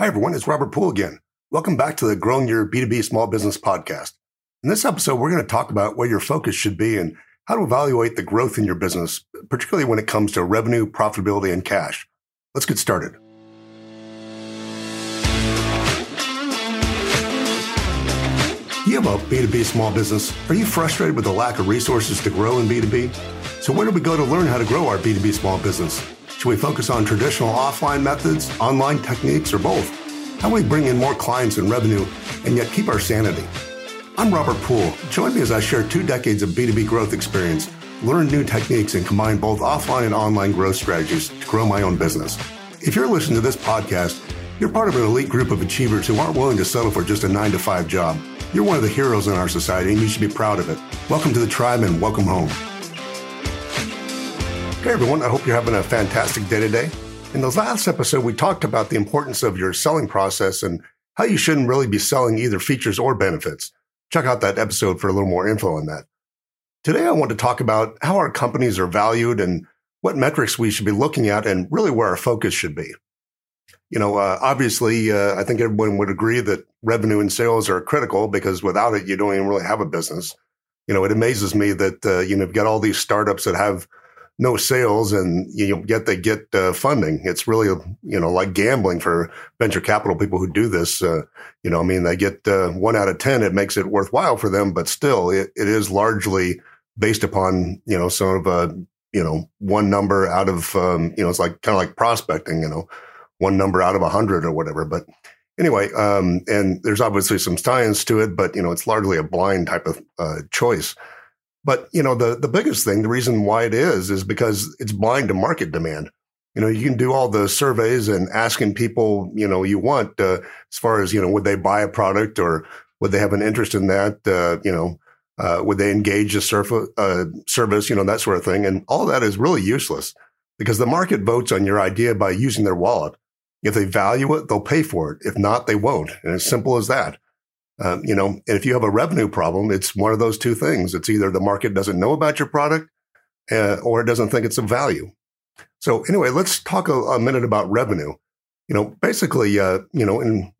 Hi, everyone. It's Robert Poole again. Welcome back to the Growing Your B2B Small Business podcast. In this episode, we're going to talk about where your focus should be and how to evaluate the growth in your business, particularly when it comes to revenue, profitability, and cash. Let's get started. You have a B2B small business. Are you frustrated with the lack of resources to grow in B2B? So, where do we go to learn how to grow our B2B small business? Should we focus on traditional offline methods, online techniques, or both? How do we bring in more clients and revenue and yet keep our sanity? I'm Robert Poole. Join me as I share two decades of B2B growth experience, learn new techniques, and combine both offline and online growth strategies to grow my own business. If you're listening to this podcast, you're part of an elite group of achievers who aren't willing to settle for just a nine to five job. You're one of the heroes in our society and you should be proud of it. Welcome to the tribe and welcome home. Hey everyone, I hope you're having a fantastic day today. In the last episode, we talked about the importance of your selling process and how you shouldn't really be selling either features or benefits. Check out that episode for a little more info on that. Today, I want to talk about how our companies are valued and what metrics we should be looking at and really where our focus should be. You know, uh, obviously, uh, I think everyone would agree that revenue and sales are critical because without it, you don't even really have a business. You know, it amazes me that, uh, you know, you've got all these startups that have no sales and you know yet they get uh, funding. It's really you know like gambling for venture capital people who do this uh, you know i mean they get uh, one out of ten it makes it worthwhile for them but still it, it is largely based upon you know sort of a you know one number out of um, you know it's like kind of like prospecting you know one number out of a hundred or whatever but anyway um, and there's obviously some science to it but you know it's largely a blind type of uh, choice but you know, the the biggest thing, the reason why it is, is because it's blind to market demand. You know, you can do all the surveys and asking people, you know, you want uh, as far as you know, would they buy a product or would they have an interest in that? Uh, you know, uh, would they engage a surf- uh, service? You know, that sort of thing. And all that is really useless because the market votes on your idea by using their wallet. If they value it, they'll pay for it. If not, they won't. And as simple as that. Um, you know, and if you have a revenue problem, it's one of those two things. It's either the market doesn't know about your product uh, or it doesn't think it's of value. So anyway, let's talk a, a minute about revenue. You know, basically, uh, you know, in,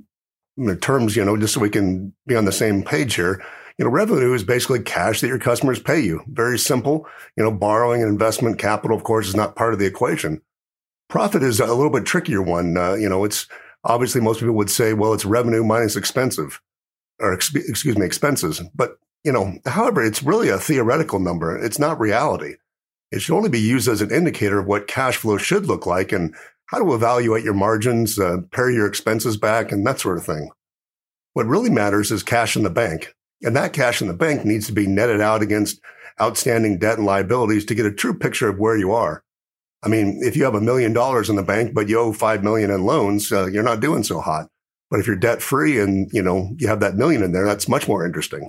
in terms, you know, just so we can be on the same page here, you know, revenue is basically cash that your customers pay you. Very simple. You know, borrowing and investment capital, of course, is not part of the equation. Profit is a little bit trickier one. Uh, you know, it's obviously most people would say, well, it's revenue minus expensive or excuse me, expenses. But, you know, however, it's really a theoretical number. It's not reality. It should only be used as an indicator of what cash flow should look like and how to evaluate your margins, uh, pare your expenses back, and that sort of thing. What really matters is cash in the bank. And that cash in the bank needs to be netted out against outstanding debt and liabilities to get a true picture of where you are. I mean, if you have a million dollars in the bank, but you owe five million in loans, uh, you're not doing so hot. But if you're debt free and, you know, you have that million in there, that's much more interesting.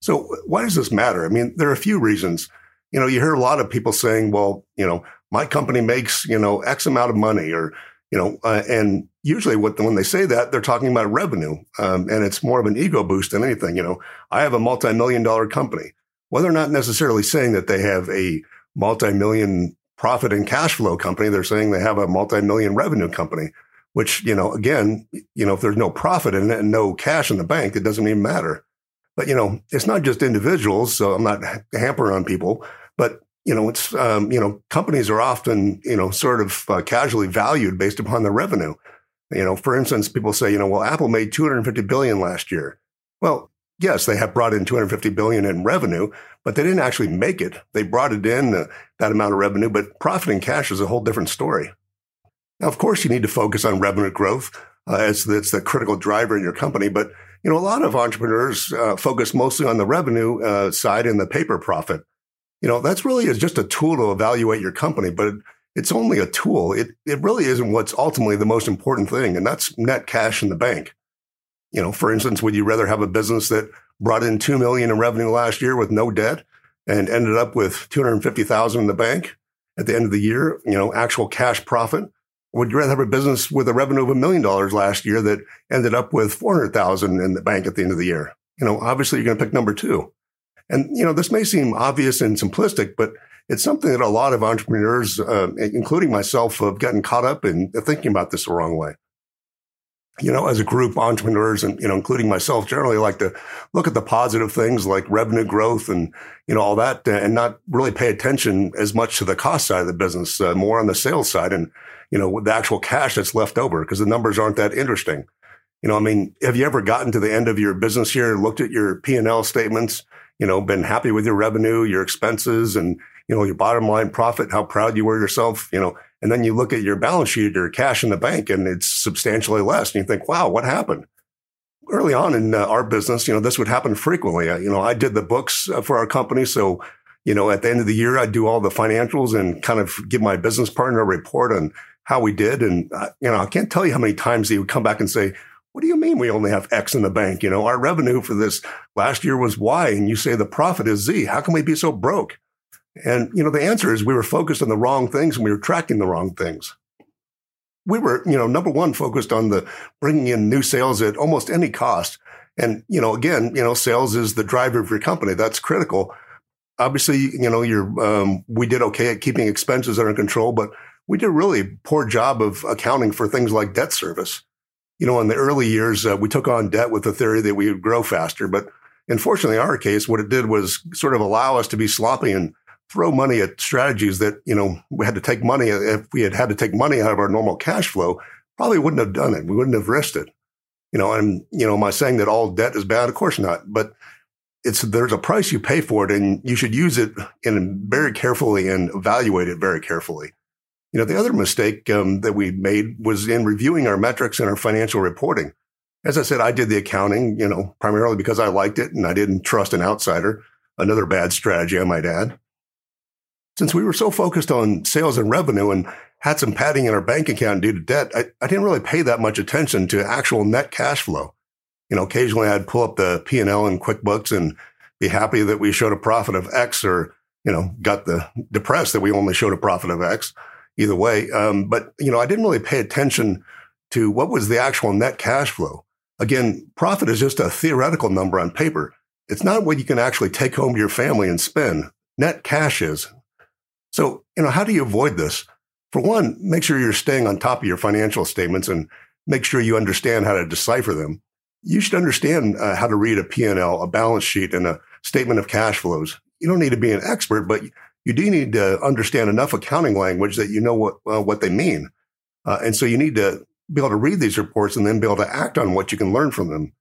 So why does this matter? I mean, there are a few reasons. You know, you hear a lot of people saying, well, you know, my company makes, you know, X amount of money or, you know, uh, and usually what, when they say that, they're talking about revenue. Um, and it's more of an ego boost than anything. You know, I have a multi-million dollar company. Well, they're not necessarily saying that they have a multi-million profit and cash flow company. They're saying they have a multi-million revenue company which, you know, again, you know, if there's no profit and no cash in the bank, it doesn't even matter. But, you know, it's not just individuals. So I'm not hampering on people, but, you know, it's, um, you know, companies are often, you know, sort of uh, casually valued based upon the revenue. You know, for instance, people say, you know, well, Apple made 250 billion last year. Well, yes, they have brought in 250 billion in revenue, but they didn't actually make it. They brought it in uh, that amount of revenue, but profit and cash is a whole different story. Now, of course, you need to focus on revenue growth uh, as that's the critical driver in your company. But you know, a lot of entrepreneurs uh, focus mostly on the revenue uh, side and the paper profit. You know, that's really is just a tool to evaluate your company, but it's only a tool. It it really isn't what's ultimately the most important thing, and that's net cash in the bank. You know, for instance, would you rather have a business that brought in two million in revenue last year with no debt and ended up with two hundred fifty thousand in the bank at the end of the year? You know, actual cash profit would you rather have a business with a revenue of a million dollars last year that ended up with 400,000 in the bank at the end of the year? You know, obviously you're going to pick number two. And, you know, this may seem obvious and simplistic, but it's something that a lot of entrepreneurs, uh, including myself, have gotten caught up in thinking about this the wrong way. You know, as a group, entrepreneurs and, you know, including myself generally like to look at the positive things like revenue growth and, you know, all that and not really pay attention as much to the cost side of the business, uh, more on the sales side and, you know, the actual cash that's left over because the numbers aren't that interesting. You know, I mean, have you ever gotten to the end of your business year, and looked at your P and L statements, you know, been happy with your revenue, your expenses and, you know, your bottom line profit, how proud you were yourself, you know, and then you look at your balance sheet, your cash in the bank, and it's substantially less. And you think, wow, what happened? Early on in uh, our business, you know, this would happen frequently. Uh, you know, I did the books uh, for our company. So, you know, at the end of the year, I'd do all the financials and kind of give my business partner a report on how we did. And, you know, I can't tell you how many times he would come back and say, what do you mean we only have X in the bank? You know, our revenue for this last year was Y and you say the profit is Z. How can we be so broke? And, you know, the answer is we were focused on the wrong things and we were tracking the wrong things. We were, you know, number one, focused on the bringing in new sales at almost any cost. And, you know, again, you know, sales is the driver of your company. That's critical. Obviously, you know, you're, um, we did okay at keeping expenses under control, but we did a really poor job of accounting for things like debt service. You know, in the early years, uh, we took on debt with the theory that we would grow faster. But unfortunately, in our case, what it did was sort of allow us to be sloppy and throw money at strategies that, you know, we had to take money. If we had had to take money out of our normal cash flow, probably wouldn't have done it. We wouldn't have risked it. You know, and, you know, am I saying that all debt is bad? Of course not. But it's, there's a price you pay for it and you should use it in very carefully and evaluate it very carefully. You know, the other mistake um, that we made was in reviewing our metrics and our financial reporting. As I said, I did the accounting, you know, primarily because I liked it and I didn't trust an outsider. Another bad strategy, I might add. Since we were so focused on sales and revenue and had some padding in our bank account due to debt, I, I didn't really pay that much attention to actual net cash flow. You know, occasionally I'd pull up the P&L in QuickBooks and be happy that we showed a profit of X or, you know, got the depressed that we only showed a profit of X either way. Um, but, you know, I didn't really pay attention to what was the actual net cash flow. Again, profit is just a theoretical number on paper. It's not what you can actually take home to your family and spend. Net cash is. So, you know, how do you avoid this? For one, make sure you're staying on top of your financial statements and make sure you understand how to decipher them. You should understand uh, how to read a P&L, a balance sheet, and a statement of cash flows. You don't need to be an expert, but you do need to understand enough accounting language that you know what uh, what they mean. Uh, and so you need to be able to read these reports and then be able to act on what you can learn from them.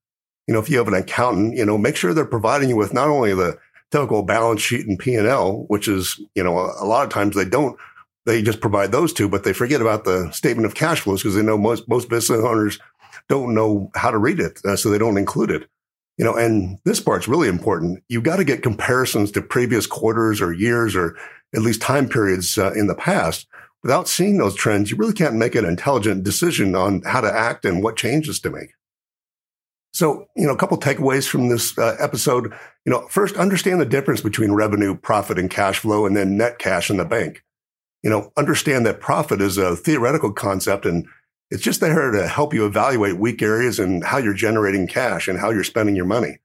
You know, if you have an accountant, you know, make sure they're providing you with not only the typical balance sheet and P&L, which is, you know, a, a lot of times they don't, they just provide those two, but they forget about the statement of cash flows because they know most, most business owners don't know how to read it. Uh, so they don't include it. You know, and this part's really important. You've got to get comparisons to previous quarters or years or at least time periods uh, in the past. Without seeing those trends, you really can't make an intelligent decision on how to act and what changes to make. So, you know, a couple takeaways from this uh, episode. You know, first, understand the difference between revenue, profit, and cash flow, and then net cash in the bank. You know, understand that profit is a theoretical concept and it's just there to help you evaluate weak areas and how you're generating cash and how you're spending your money.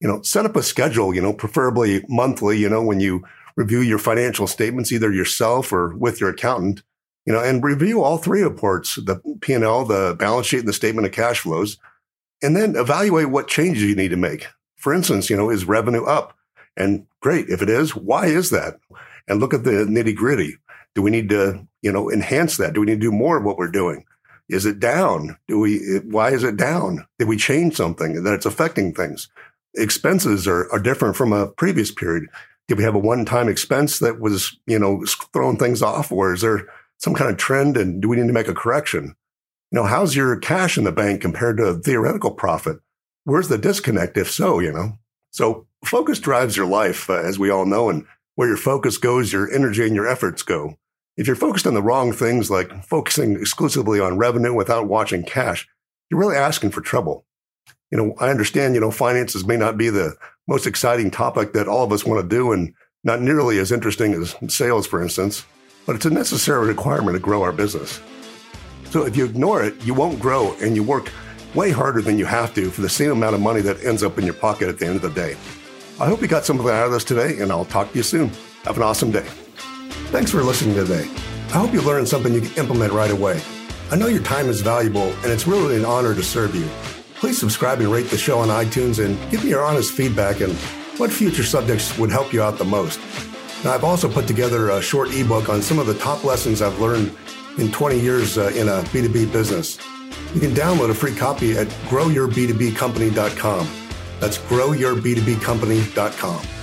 You know, set up a schedule, you know, preferably monthly, you know, when you review your financial statements, either yourself or with your accountant, you know, and review all three reports, the P&L, the balance sheet, and the statement of cash flows and then evaluate what changes you need to make. For instance, you know, is revenue up? And great. If it is, why is that? And look at the nitty gritty. Do we need to, you know, enhance that? Do we need to do more of what we're doing? Is it down? Do we, why is it down? Did we change something that it's affecting things? Expenses are, are different from a previous period. Did we have a one time expense that was, you know, throwing things off or is there some kind of trend and do we need to make a correction? You know, how's your cash in the bank compared to theoretical profit? Where's the disconnect? If so, you know, so focus drives your life, uh, as we all know, and where your focus goes, your energy and your efforts go. If you're focused on the wrong things, like focusing exclusively on revenue without watching cash, you're really asking for trouble. You know, I understand, you know, finances may not be the most exciting topic that all of us want to do and not nearly as interesting as sales, for instance, but it's a necessary requirement to grow our business. So if you ignore it, you won't grow and you work way harder than you have to for the same amount of money that ends up in your pocket at the end of the day. I hope you got something out of this today, and I'll talk to you soon. Have an awesome day. Thanks for listening today. I hope you learned something you can implement right away. I know your time is valuable, and it's really an honor to serve you. Please subscribe and rate the show on iTunes and give me your honest feedback and what future subjects would help you out the most. Now, I've also put together a short ebook on some of the top lessons I've learned in 20 years uh, in a B2B business. You can download a free copy at growyourb2bcompany.com. That's growyourb2bcompany.com.